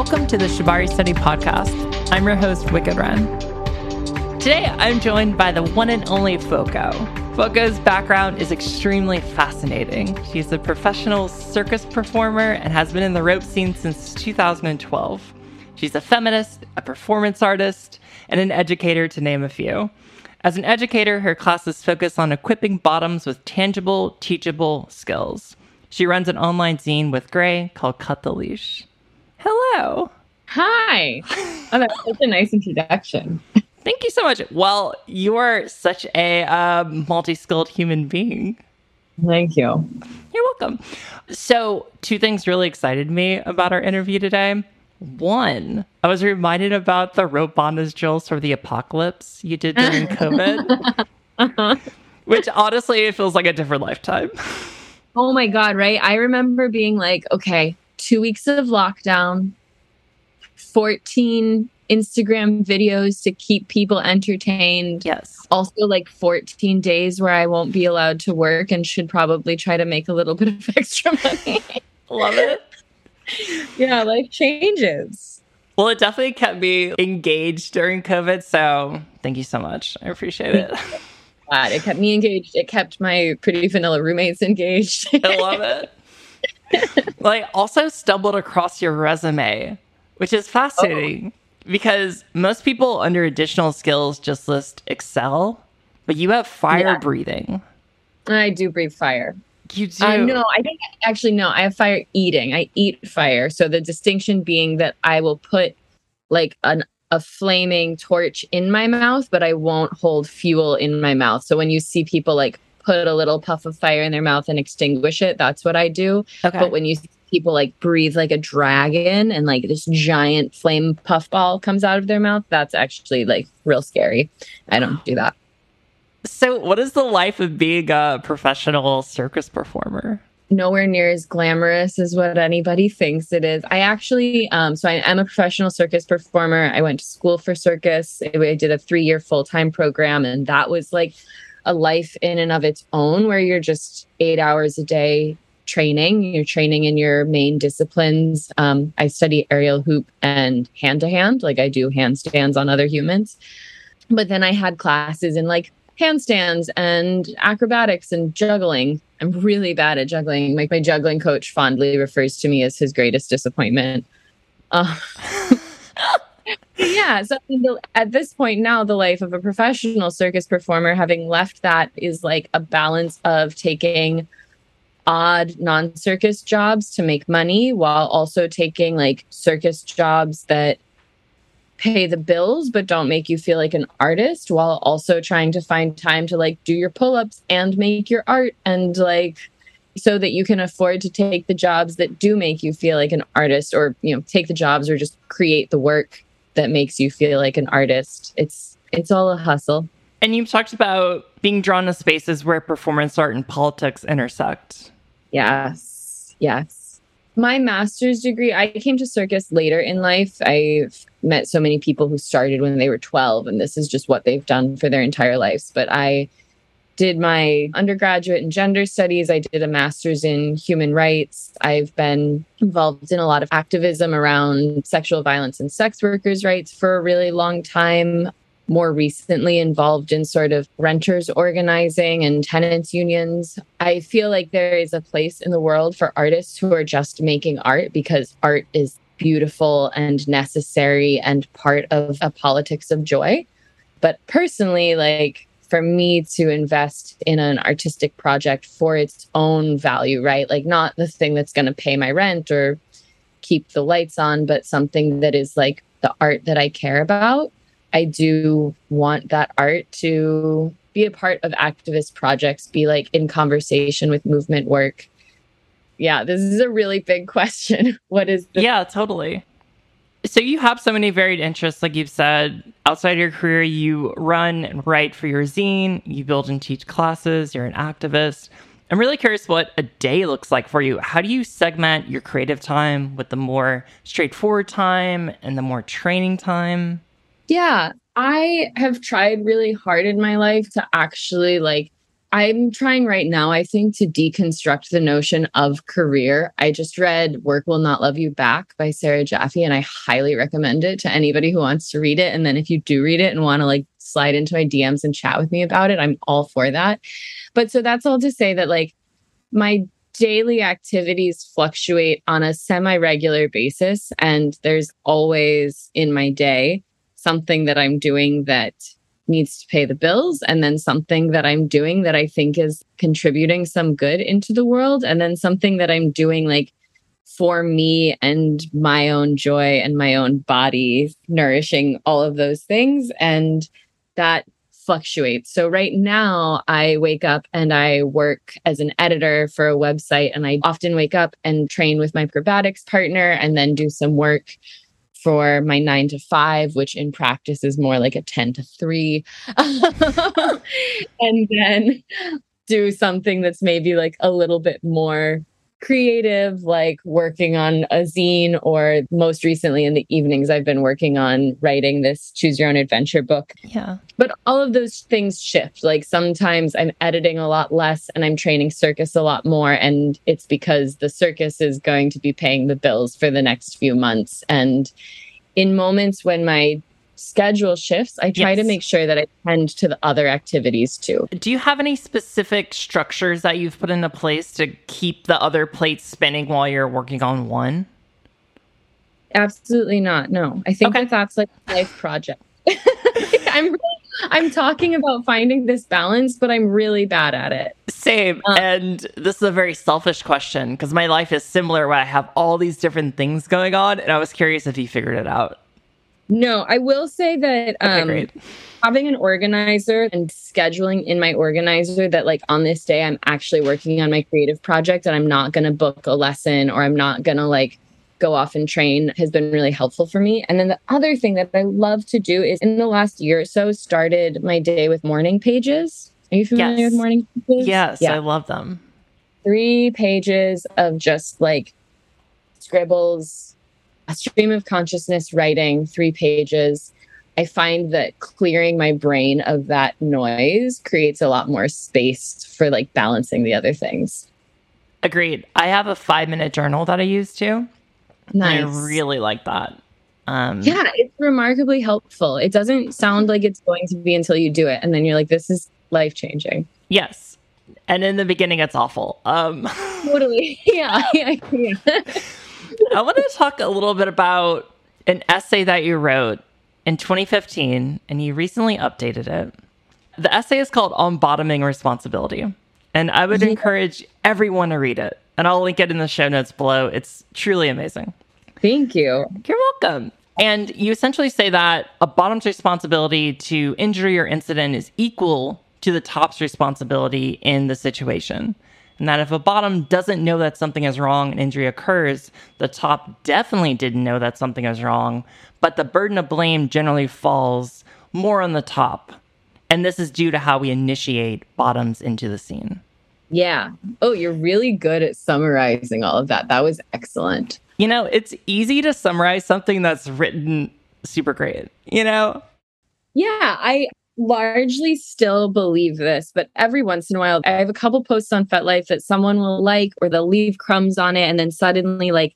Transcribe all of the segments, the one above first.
Welcome to the Shibari Study Podcast. I'm your host, Wicked Wren. Today, I'm joined by the one and only Fuoco. Fuoco's background is extremely fascinating. She's a professional circus performer and has been in the rope scene since 2012. She's a feminist, a performance artist, and an educator, to name a few. As an educator, her classes focus on equipping bottoms with tangible, teachable skills. She runs an online zine with Gray called Cut the Leash. Hello. Hi. Oh, that's such a nice introduction. Thank you so much. Well, you are such a uh, multi skilled human being. Thank you. You're welcome. So, two things really excited me about our interview today. One, I was reminded about the rope bondage drills for the apocalypse you did during COVID, uh-huh. which honestly, it feels like a different lifetime. Oh my God, right? I remember being like, okay, two weeks of lockdown, 14 Instagram videos to keep people entertained. Yes. Also, like 14 days where I won't be allowed to work and should probably try to make a little bit of extra money. Love it. yeah, life changes. Well, it definitely kept me engaged during COVID. So thank you so much. I appreciate it. God, it kept me engaged. It kept my pretty vanilla roommates engaged. I love it. well, I also stumbled across your resume, which is fascinating oh. because most people under additional skills just list Excel, but you have fire yeah. breathing. I do breathe fire. You do? Uh, no, I think actually no. I have fire eating. I eat fire. So the distinction being that I will put like an a flaming torch in my mouth, but I won't hold fuel in my mouth. So when you see people like put a little puff of fire in their mouth and extinguish it, that's what I do. Okay. But when you see people like breathe like a dragon and like this giant flame puffball comes out of their mouth, that's actually like real scary. I don't do that. So, what is the life of being a professional circus performer? Nowhere near as glamorous as what anybody thinks it is. I actually, um, so I am a professional circus performer. I went to school for circus. I did a three year full time program, and that was like a life in and of its own where you're just eight hours a day training. You're training in your main disciplines. Um, I study aerial hoop and hand to hand, like I do handstands on other humans. But then I had classes in like handstands and acrobatics and juggling. I'm really bad at juggling. Like my juggling coach fondly refers to me as his greatest disappointment. Uh, yeah. So at this point now, the life of a professional circus performer, having left that, is like a balance of taking odd non circus jobs to make money while also taking like circus jobs that pay the bills but don't make you feel like an artist while also trying to find time to like do your pull-ups and make your art and like so that you can afford to take the jobs that do make you feel like an artist or you know take the jobs or just create the work that makes you feel like an artist it's it's all a hustle and you've talked about being drawn to spaces where performance art and politics intersect yes yes my master's degree, I came to circus later in life. I've met so many people who started when they were 12, and this is just what they've done for their entire lives. But I did my undergraduate in gender studies. I did a master's in human rights. I've been involved in a lot of activism around sexual violence and sex workers' rights for a really long time more recently involved in sort of renters organizing and tenants unions. I feel like there is a place in the world for artists who are just making art because art is beautiful and necessary and part of a politics of joy. But personally, like for me to invest in an artistic project for its own value, right? Like not the thing that's going to pay my rent or keep the lights on, but something that is like the art that I care about I do want that art to be a part of activist projects, be like in conversation with movement work. Yeah, this is a really big question. What is the- Yeah, totally. So you have so many varied interests, like you've said. Outside your career, you run and write for your zine, you build and teach classes, you're an activist. I'm really curious what a day looks like for you. How do you segment your creative time with the more straightforward time and the more training time? Yeah, I have tried really hard in my life to actually like I'm trying right now, I think, to deconstruct the notion of career. I just read Work Will Not Love You Back by Sarah Jaffe, and I highly recommend it to anybody who wants to read it. And then if you do read it and want to like slide into my DMs and chat with me about it, I'm all for that. But so that's all to say that like my daily activities fluctuate on a semi regular basis. And there's always in my day something that I'm doing that needs to pay the bills and then something that I'm doing that I think is contributing some good into the world and then something that I'm doing like for me and my own joy and my own body nourishing all of those things and that fluctuates. So right now I wake up and I work as an editor for a website and I often wake up and train with my acrobatics partner and then do some work for my nine to five, which in practice is more like a 10 to three. and then do something that's maybe like a little bit more creative, like working on a zine, or most recently in the evenings, I've been working on writing this choose your own adventure book. Yeah. But all of those things shift. Like sometimes I'm editing a lot less and I'm training circus a lot more. And it's because the circus is going to be paying the bills for the next few months. And in moments when my schedule shifts, I try yes. to make sure that I tend to the other activities too. Do you have any specific structures that you've put into place to keep the other plates spinning while you're working on one? Absolutely not. No. I think okay. that that's like a life project. I'm I'm talking about finding this balance, but I'm really bad at it. Same. Um, and this is a very selfish question because my life is similar where I have all these different things going on. And I was curious if you figured it out. No, I will say that um, okay, having an organizer and scheduling in my organizer that, like, on this day, I'm actually working on my creative project and I'm not going to book a lesson or I'm not going to, like, go off and train has been really helpful for me. And then the other thing that I love to do is in the last year or so, started my day with morning pages. Are you familiar yes. with morning pages? Yes, yeah. I love them. Three pages of just like scribbles, a stream of consciousness writing, three pages. I find that clearing my brain of that noise creates a lot more space for like balancing the other things. Agreed. I have a five minute journal that I use too. Nice. I really like that. Um, yeah, it's remarkably helpful. It doesn't sound like it's going to be until you do it. And then you're like, this is life changing. Yes. And in the beginning, it's awful. Um, totally. Yeah. yeah, yeah. I want to talk a little bit about an essay that you wrote in 2015, and you recently updated it. The essay is called On Bottoming Responsibility. And I would yeah. encourage everyone to read it and I'll link it in the show notes below. It's truly amazing. Thank you. You're welcome. And you essentially say that a bottom's responsibility to injury or incident is equal to the top's responsibility in the situation. And that if a bottom doesn't know that something is wrong and injury occurs, the top definitely didn't know that something is wrong, but the burden of blame generally falls more on the top. And this is due to how we initiate bottoms into the scene. Yeah. Oh, you're really good at summarizing all of that. That was excellent. You know, it's easy to summarize something that's written super great, you know? Yeah, I largely still believe this, but every once in a while, I have a couple posts on FetLife that someone will like or they'll leave crumbs on it. And then suddenly, like,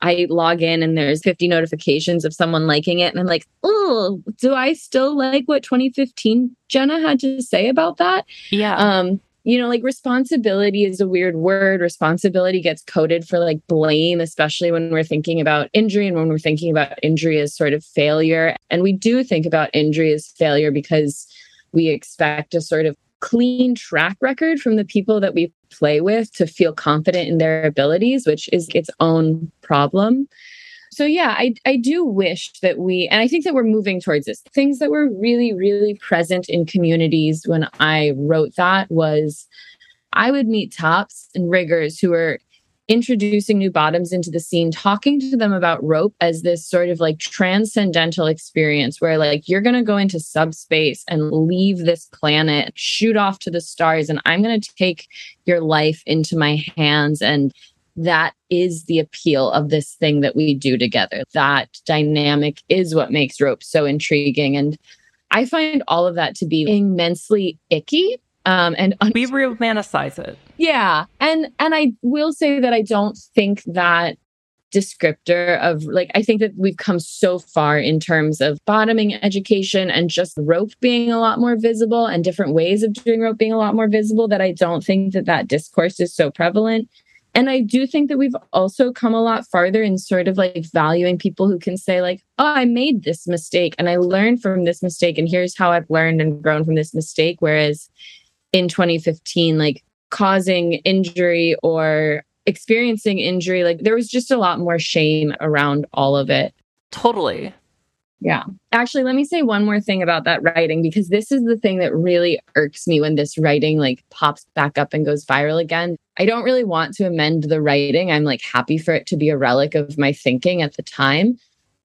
I log in and there's 50 notifications of someone liking it. And I'm like, oh, do I still like what 2015 Jenna had to say about that? Yeah. Um, you know, like responsibility is a weird word. Responsibility gets coded for like blame, especially when we're thinking about injury and when we're thinking about injury as sort of failure. And we do think about injury as failure because we expect a sort of clean track record from the people that we play with to feel confident in their abilities, which is its own problem so yeah i i do wish that we and i think that we're moving towards this. Things that were really really present in communities when i wrote that was i would meet tops and riggers who were introducing new bottoms into the scene talking to them about rope as this sort of like transcendental experience where like you're going to go into subspace and leave this planet shoot off to the stars and i'm going to take your life into my hands and that is the appeal of this thing that we do together. That dynamic is what makes rope so intriguing. And I find all of that to be immensely icky Um, and un- we romanticize it. Yeah. And, and I will say that I don't think that descriptor of like I think that we've come so far in terms of bottoming education and just rope being a lot more visible and different ways of doing rope being a lot more visible that I don't think that that discourse is so prevalent. And I do think that we've also come a lot farther in sort of like valuing people who can say like, "Oh, I made this mistake and I learned from this mistake and here's how I've learned and grown from this mistake." Whereas in 2015 like causing injury or experiencing injury, like there was just a lot more shame around all of it. Totally. Yeah. Actually, let me say one more thing about that writing because this is the thing that really irks me when this writing like pops back up and goes viral again. I don't really want to amend the writing. I'm like happy for it to be a relic of my thinking at the time.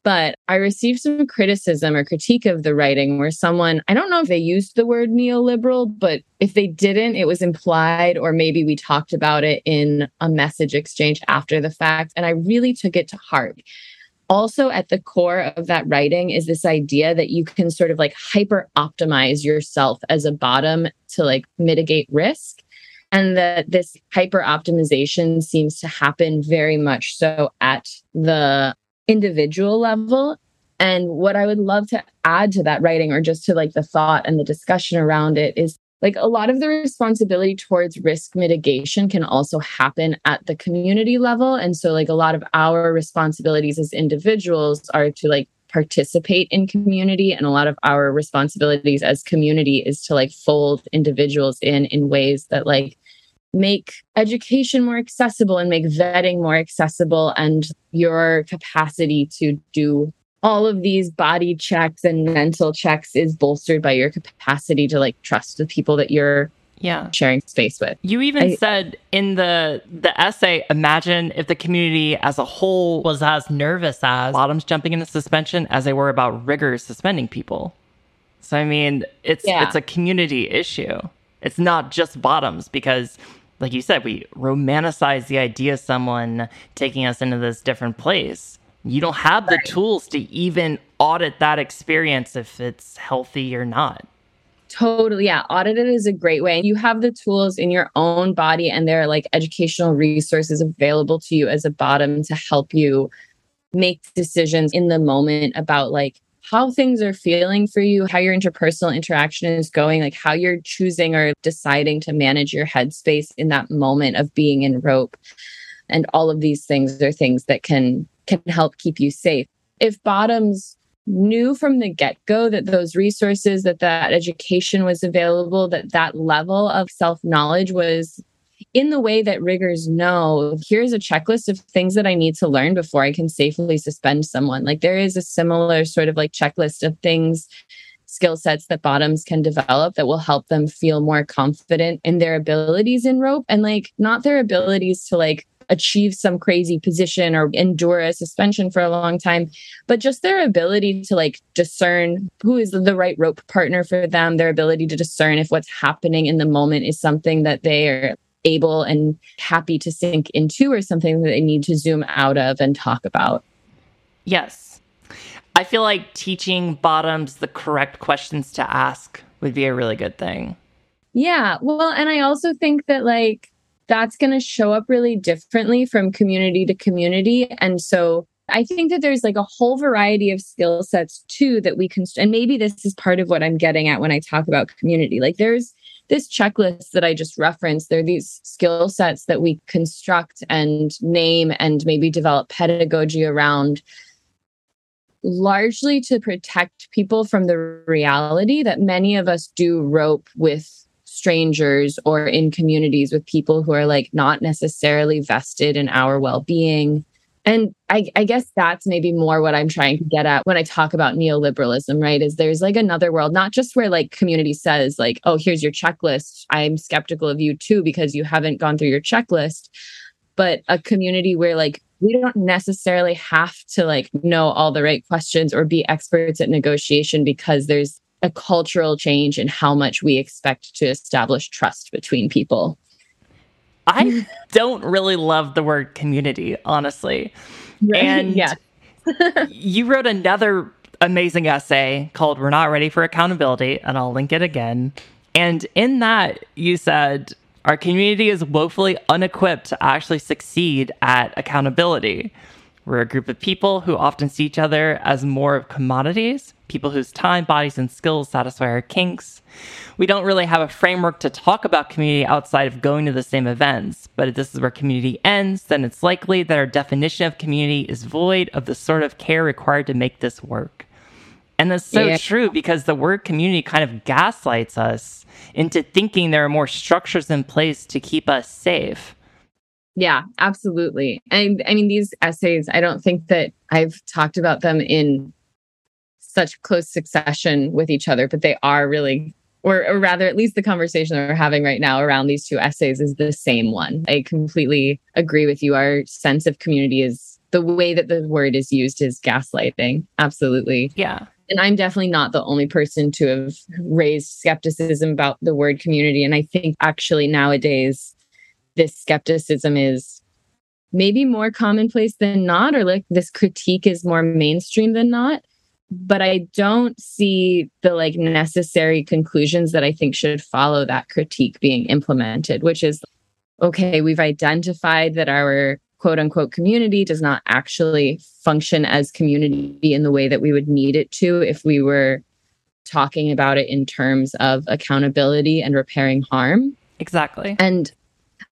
But I received some criticism or critique of the writing where someone, I don't know if they used the word neoliberal, but if they didn't, it was implied, or maybe we talked about it in a message exchange after the fact. And I really took it to heart. Also, at the core of that writing is this idea that you can sort of like hyper optimize yourself as a bottom to like mitigate risk and that this hyper optimization seems to happen very much so at the individual level. And what I would love to add to that writing or just to like the thought and the discussion around it is like a lot of the responsibility towards risk mitigation can also happen at the community level. And so, like, a lot of our responsibilities as individuals are to like participate in community and a lot of our responsibilities as community is to like fold individuals in in ways that like make education more accessible and make vetting more accessible and your capacity to do all of these body checks and mental checks is bolstered by your capacity to like trust the people that you're yeah sharing space with you even I, said in the the essay imagine if the community as a whole was as nervous as bottoms jumping into suspension as they were about riggers suspending people so i mean it's yeah. it's a community issue it's not just bottoms because like you said, we romanticize the idea of someone taking us into this different place. You don't have the right. tools to even audit that experience if it's healthy or not. Totally. Yeah. Audit it is a great way. And you have the tools in your own body, and there are like educational resources available to you as a bottom to help you make decisions in the moment about like how things are feeling for you, how your interpersonal interaction is going, like how you're choosing or deciding to manage your headspace in that moment of being in rope. And all of these things are things that can can help keep you safe. If bottoms knew from the get-go that those resources that that education was available that that level of self-knowledge was in the way that riggers know here's a checklist of things that I need to learn before I can safely suspend someone. Like there is a similar sort of like checklist of things, skill sets that bottoms can develop that will help them feel more confident in their abilities in rope and like not their abilities to like achieve some crazy position or endure a suspension for a long time, but just their ability to like discern who is the right rope partner for them, their ability to discern if what's happening in the moment is something that they are able and happy to sink into or something that they need to zoom out of and talk about. Yes. I feel like teaching bottoms the correct questions to ask would be a really good thing. Yeah. Well, and I also think that like that's going to show up really differently from community to community. And so I think that there's like a whole variety of skill sets too that we can, and maybe this is part of what I'm getting at when I talk about community. Like there's this checklist that I just referenced, there are these skill sets that we construct and name and maybe develop pedagogy around largely to protect people from the reality that many of us do rope with strangers or in communities with people who are like not necessarily vested in our well-being and I, I, guess that's maybe more what I'm trying to get at when I talk about neoliberalism, right? Is there's like another world, not just where like community says, like, oh, here's your checklist. I'm skeptical of you too because you haven't gone through your checklist, but a community where like we don't necessarily have to like know all the right questions or be experts at negotiation because there's a cultural change in how much we expect to establish trust between people. I don't really love the word community, honestly. Right. And yeah. you wrote another amazing essay called We're Not Ready for Accountability, and I'll link it again. And in that, you said, our community is woefully unequipped to actually succeed at accountability. We're a group of people who often see each other as more of commodities, people whose time, bodies, and skills satisfy our kinks. We don't really have a framework to talk about community outside of going to the same events, but if this is where community ends, then it's likely that our definition of community is void of the sort of care required to make this work. And that's so yeah. true because the word community kind of gaslights us into thinking there are more structures in place to keep us safe. Yeah, absolutely. And I mean, these essays, I don't think that I've talked about them in such close succession with each other, but they are really, or, or rather, at least the conversation that we're having right now around these two essays is the same one. I completely agree with you. Our sense of community is the way that the word is used is gaslighting. Absolutely. Yeah. And I'm definitely not the only person to have raised skepticism about the word community. And I think actually nowadays, this skepticism is maybe more commonplace than not, or like this critique is more mainstream than not. But I don't see the like necessary conclusions that I think should follow that critique being implemented, which is okay, we've identified that our quote unquote community does not actually function as community in the way that we would need it to if we were talking about it in terms of accountability and repairing harm. Exactly. And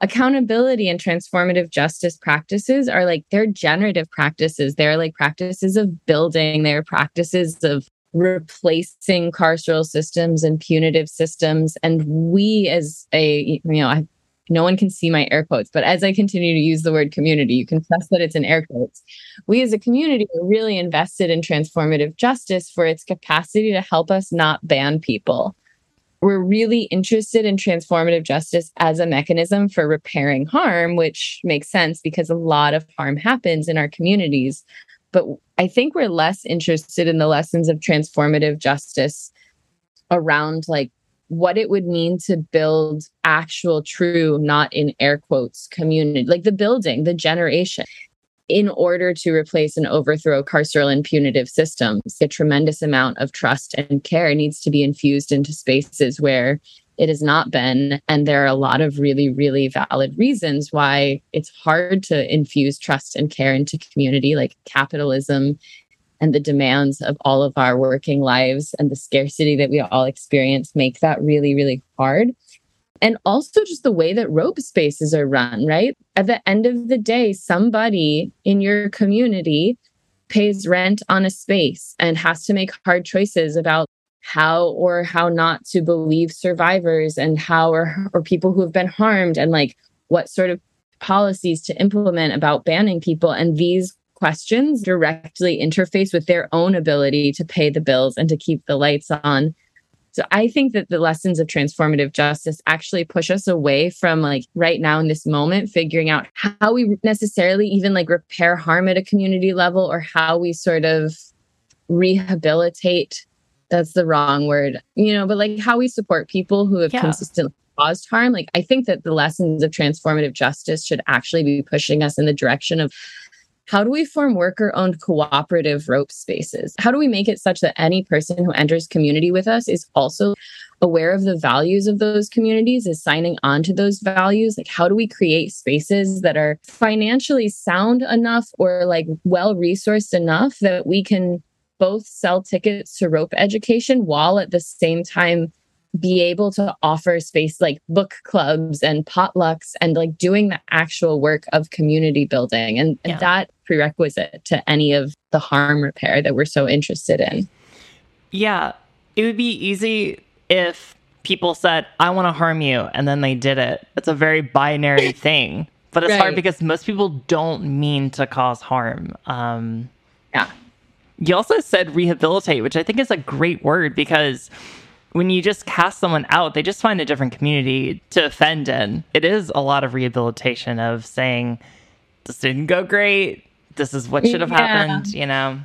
accountability and transformative justice practices are like they're generative practices. They're like practices of building, they're practices of replacing carceral systems and punitive systems. And we, as a, you know, I, no one can see my air quotes, but as I continue to use the word community, you can trust that it's in air quotes. We as a community are really invested in transformative justice for its capacity to help us not ban people we're really interested in transformative justice as a mechanism for repairing harm, which makes sense because a lot of harm happens in our communities. But I think we're less interested in the lessons of transformative justice around like what it would mean to build actual, true, not in air quotes, community, like the building, the generation in order to replace and overthrow carceral and punitive systems, a tremendous amount of trust and care needs to be infused into spaces where it has not been. And there are a lot of really, really valid reasons why it's hard to infuse trust and care into community, like capitalism and the demands of all of our working lives and the scarcity that we all experience make that really, really hard and also just the way that rope spaces are run, right? At the end of the day, somebody in your community pays rent on a space and has to make hard choices about how or how not to believe survivors and how or, or people who have been harmed and like what sort of policies to implement about banning people and these questions directly interface with their own ability to pay the bills and to keep the lights on so I think that the lessons of transformative justice actually push us away from like right now in this moment, figuring out how we necessarily even like repair harm at a community level or how we sort of rehabilitate. That's the wrong word, you know, but like how we support people who have yeah. consistently caused harm. Like I think that the lessons of transformative justice should actually be pushing us in the direction of how do we form worker owned cooperative rope spaces? How do we make it such that any person who enters community with us is also aware of the values of those communities, is signing on to those values? Like, how do we create spaces that are financially sound enough or like well resourced enough that we can both sell tickets to rope education while at the same time be able to offer space like book clubs and potlucks and like doing the actual work of community building. And, yeah. and that prerequisite to any of the harm repair that we're so interested in. Yeah. It would be easy if people said i want to harm you and then they did it. It's a very binary thing but it's right. hard because most people don't mean to cause harm. Um yeah. you also said rehabilitate which i think is a great word because when you just cast someone out, they just find a different community to offend in. It is a lot of rehabilitation of saying, this didn't go great. This is what should have yeah. happened, you know?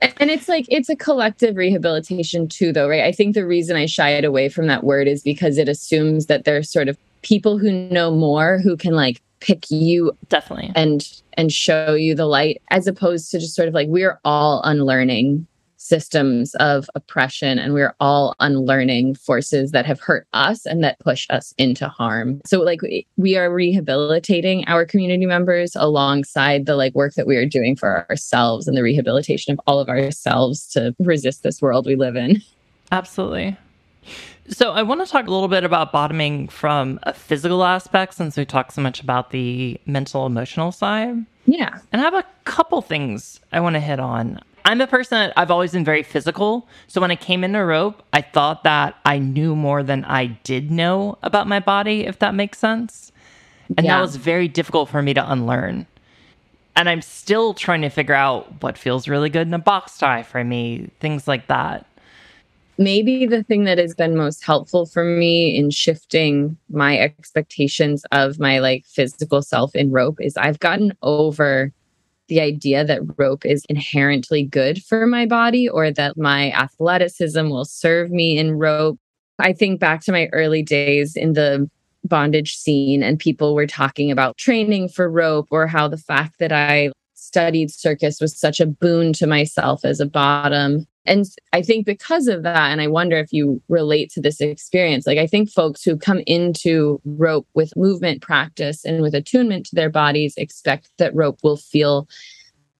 And it's like, it's a collective rehabilitation too, though, right? I think the reason I it away from that word is because it assumes that there's sort of people who know more who can like pick you definitely and and show you the light as opposed to just sort of like we're all unlearning systems of oppression and we're all unlearning forces that have hurt us and that push us into harm. So like we are rehabilitating our community members alongside the like work that we are doing for ourselves and the rehabilitation of all of ourselves to resist this world we live in. Absolutely. So I want to talk a little bit about bottoming from a physical aspect since we talk so much about the mental emotional side. Yeah. And I have a couple things I want to hit on. I'm a person that I've always been very physical. So when I came into rope, I thought that I knew more than I did know about my body, if that makes sense. And yeah. that was very difficult for me to unlearn. And I'm still trying to figure out what feels really good in a box tie for me, things like that. Maybe the thing that has been most helpful for me in shifting my expectations of my like physical self in rope is I've gotten over the idea that rope is inherently good for my body or that my athleticism will serve me in rope. I think back to my early days in the bondage scene, and people were talking about training for rope or how the fact that I studied circus was such a boon to myself as a bottom. And I think because of that, and I wonder if you relate to this experience, like I think folks who come into rope with movement practice and with attunement to their bodies expect that rope will feel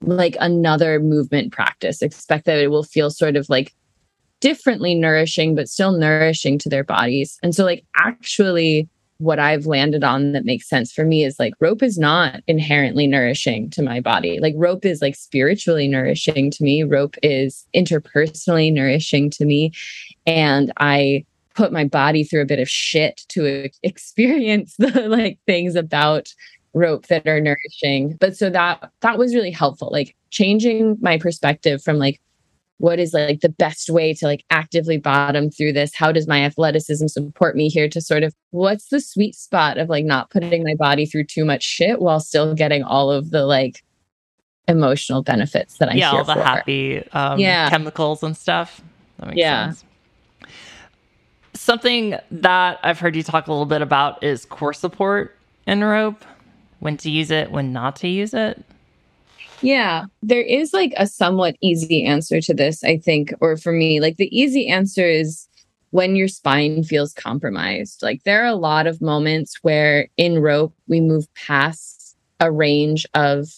like another movement practice, expect that it will feel sort of like differently nourishing, but still nourishing to their bodies. And so, like, actually, what I've landed on that makes sense for me is like rope is not inherently nourishing to my body. Like rope is like spiritually nourishing to me. Rope is interpersonally nourishing to me. And I put my body through a bit of shit to experience the like things about rope that are nourishing. But so that that was really helpful. Like changing my perspective from like what is like the best way to like actively bottom through this how does my athleticism support me here to sort of what's the sweet spot of like not putting my body through too much shit while still getting all of the like emotional benefits that i'm yeah all the for. happy um, yeah. chemicals and stuff That yeah sense. something that i've heard you talk a little bit about is core support in rope when to use it when not to use it yeah, there is like a somewhat easy answer to this, I think, or for me, like the easy answer is when your spine feels compromised. Like there are a lot of moments where in rope we move past a range of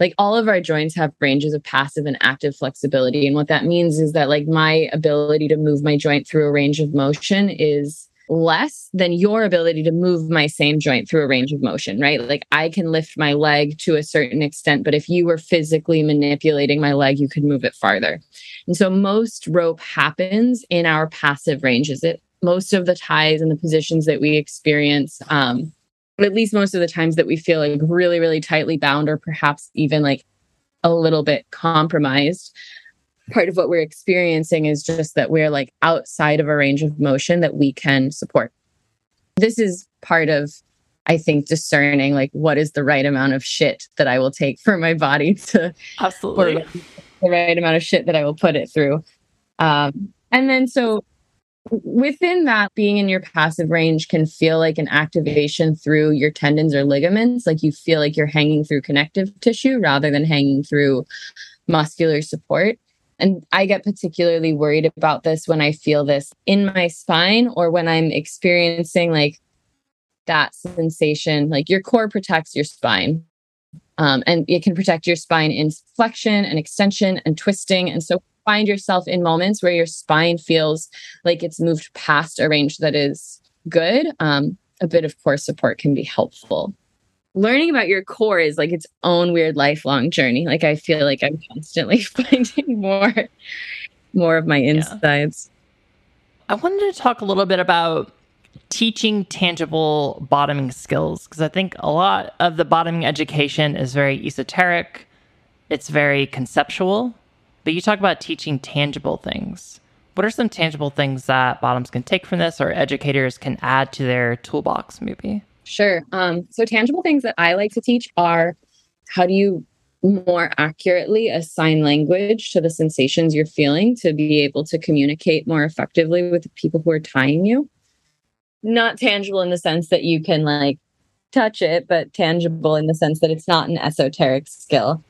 like all of our joints have ranges of passive and active flexibility. And what that means is that like my ability to move my joint through a range of motion is less than your ability to move my same joint through a range of motion, right? Like I can lift my leg to a certain extent, but if you were physically manipulating my leg, you could move it farther. And so most rope happens in our passive ranges. It most of the ties and the positions that we experience, um, at least most of the times that we feel like really, really tightly bound or perhaps even like a little bit compromised part of what we're experiencing is just that we're like outside of a range of motion that we can support. This is part of, I think, discerning like what is the right amount of shit that I will take for my body to absolutely the right amount of shit that I will put it through. Um, and then so within that being in your passive range can feel like an activation through your tendons or ligaments like you feel like you're hanging through connective tissue rather than hanging through muscular support and I get particularly worried about this when I feel this in my spine or when I'm experiencing like that sensation. Like your core protects your spine. Um, and it can protect your spine in flexion and extension and twisting. And so find yourself in moments where your spine feels like it's moved past a range that is good. Um, a bit of core support can be helpful learning about your core is like its own weird lifelong journey. Like I feel like I'm constantly finding more more of my insides. Yeah. I wanted to talk a little bit about teaching tangible bottoming skills because I think a lot of the bottoming education is very esoteric. It's very conceptual, but you talk about teaching tangible things. What are some tangible things that bottoms can take from this or educators can add to their toolbox maybe? Sure. Um, so, tangible things that I like to teach are how do you more accurately assign language to the sensations you're feeling to be able to communicate more effectively with the people who are tying you? Not tangible in the sense that you can like touch it, but tangible in the sense that it's not an esoteric skill.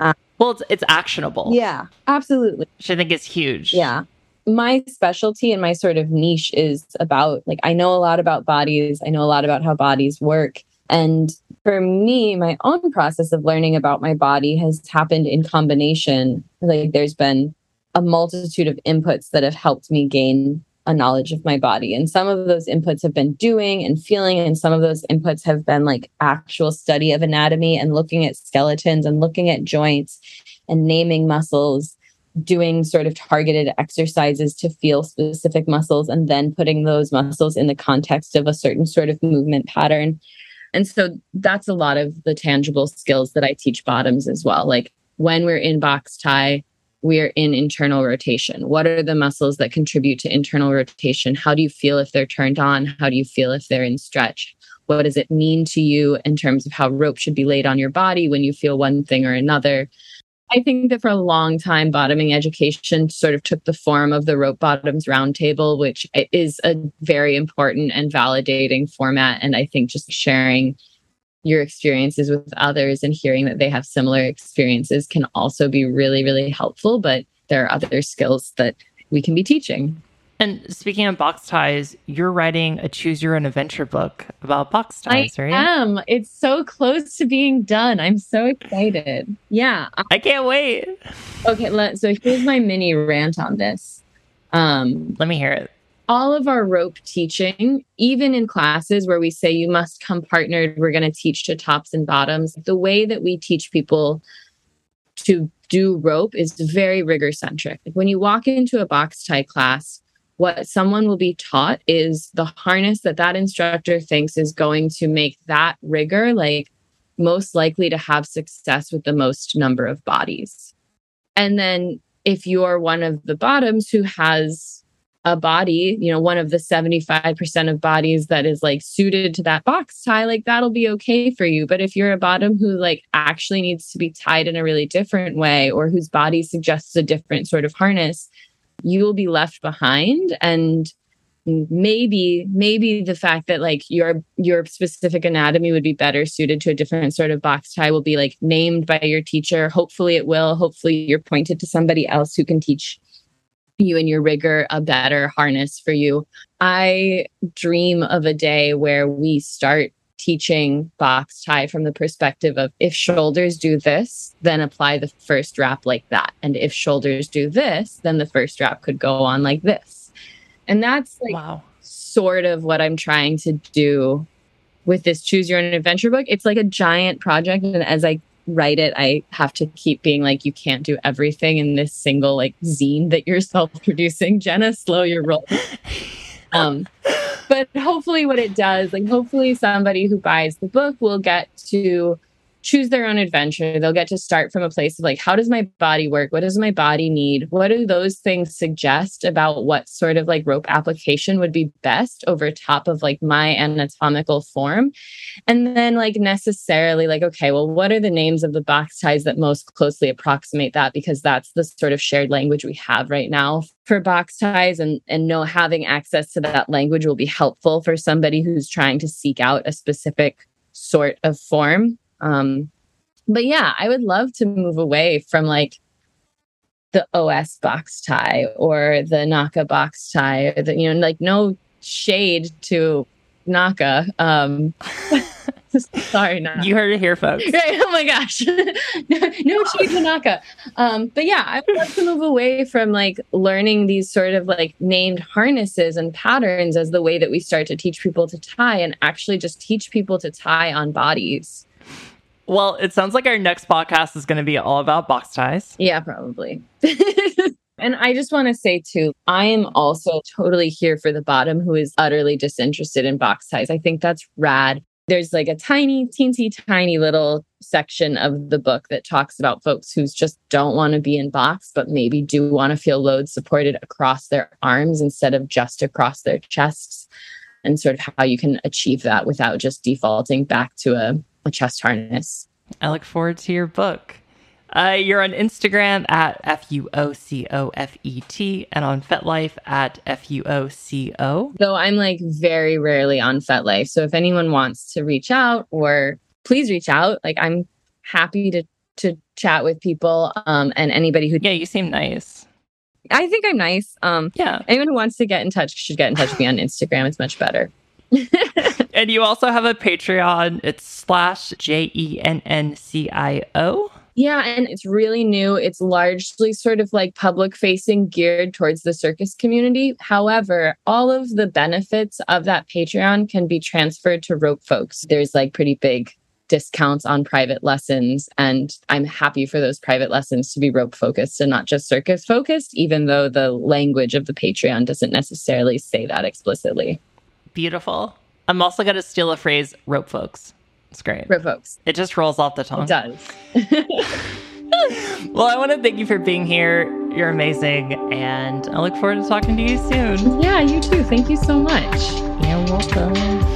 Um, Well, it's, it's actionable. Yeah, absolutely. Which I think is huge. Yeah. My specialty and my sort of niche is about like, I know a lot about bodies, I know a lot about how bodies work. And for me, my own process of learning about my body has happened in combination. Like, there's been a multitude of inputs that have helped me gain a knowledge of my body. And some of those inputs have been doing and feeling, and some of those inputs have been like actual study of anatomy and looking at skeletons and looking at joints and naming muscles, doing sort of targeted exercises to feel specific muscles, and then putting those muscles in the context of a certain sort of movement pattern. And so that's a lot of the tangible skills that I teach bottoms as well. Like when we're in box tie, we're in internal rotation. What are the muscles that contribute to internal rotation? How do you feel if they're turned on? How do you feel if they're in stretch? What does it mean to you in terms of how rope should be laid on your body when you feel one thing or another? I think that for a long time, bottoming education sort of took the form of the Rope Bottoms Roundtable, which is a very important and validating format. And I think just sharing your experiences with others and hearing that they have similar experiences can also be really, really helpful. But there are other skills that we can be teaching. And speaking of box ties, you're writing a choose your own adventure book about box ties, I right? I am. It's so close to being done. I'm so excited. Yeah. I can't wait. Okay, let, so here's my mini rant on this. Um, let me hear it all of our rope teaching, even in classes where we say you must come partnered, we're going to teach to tops and bottoms. The way that we teach people to do rope is very rigger centric. When you walk into a box tie class, what someone will be taught is the harness that that instructor thinks is going to make that rigger like most likely to have success with the most number of bodies. And then if you're one of the bottoms who has a body, you know, one of the 75% of bodies that is like suited to that box tie, like that'll be okay for you. But if you're a bottom who like actually needs to be tied in a really different way or whose body suggests a different sort of harness, you will be left behind. And maybe maybe the fact that like your your specific anatomy would be better suited to a different sort of box tie will be like named by your teacher hopefully it will hopefully you're pointed to somebody else who can teach you and your rigger a better harness for you. I dream of a day where we start teaching box tie from the perspective of if shoulders do this, then apply the first wrap like that. And if shoulders do this, then the first wrap could go on like this. And that's like wow. sort of what I'm trying to do with this choose your own adventure book. It's like a giant project. And as I write it, I have to keep being like, you can't do everything in this single like zine that you're self producing. Jenna, slow your roll. Um, but hopefully, what it does, like, hopefully, somebody who buys the book will get to choose their own adventure. They'll get to start from a place of like, how does my body work? What does my body need? What do those things suggest about what sort of like rope application would be best over top of like my anatomical form? And then, like, necessarily, like, okay, well, what are the names of the box ties that most closely approximate that? Because that's the sort of shared language we have right now for box ties and and know having access to that language will be helpful for somebody who's trying to seek out a specific sort of form um, but yeah, I would love to move away from like the OS box tie or the Naka box tie, or the, you know, like no shade to Naka. Um, sorry, not You heard it here, folks. Right. Oh my gosh. no, no shade to Naka. Um, but yeah, I would love to move away from like learning these sort of like named harnesses and patterns as the way that we start to teach people to tie and actually just teach people to tie on bodies. Well, it sounds like our next podcast is going to be all about box ties. Yeah, probably. and I just want to say too, I am also totally here for the bottom who is utterly disinterested in box ties. I think that's rad. There's like a tiny, teensy, tiny little section of the book that talks about folks who just don't want to be in box, but maybe do want to feel load supported across their arms instead of just across their chests, and sort of how you can achieve that without just defaulting back to a a chest harness. I look forward to your book. Uh, you're on Instagram at F U O C O F E T and on FetLife at F U O C O. Though I'm like very rarely on FetLife. So if anyone wants to reach out or please reach out, like I'm happy to to chat with people. Um, and anybody who Yeah, you seem nice. I think I'm nice. Um, Yeah. anyone who wants to get in touch should get in touch with me on Instagram. It's much better. And you also have a Patreon. It's slash J E N N C I O. Yeah, and it's really new. It's largely sort of like public facing, geared towards the circus community. However, all of the benefits of that Patreon can be transferred to rope folks. There's like pretty big discounts on private lessons, and I'm happy for those private lessons to be rope focused and not just circus focused, even though the language of the Patreon doesn't necessarily say that explicitly. Beautiful. I'm also going to steal a phrase rope folks. It's great. Rope folks. It just rolls off the tongue. It does. Well, I want to thank you for being here. You're amazing. And I look forward to talking to you soon. yeah, you too. Thank you so much. You're welcome.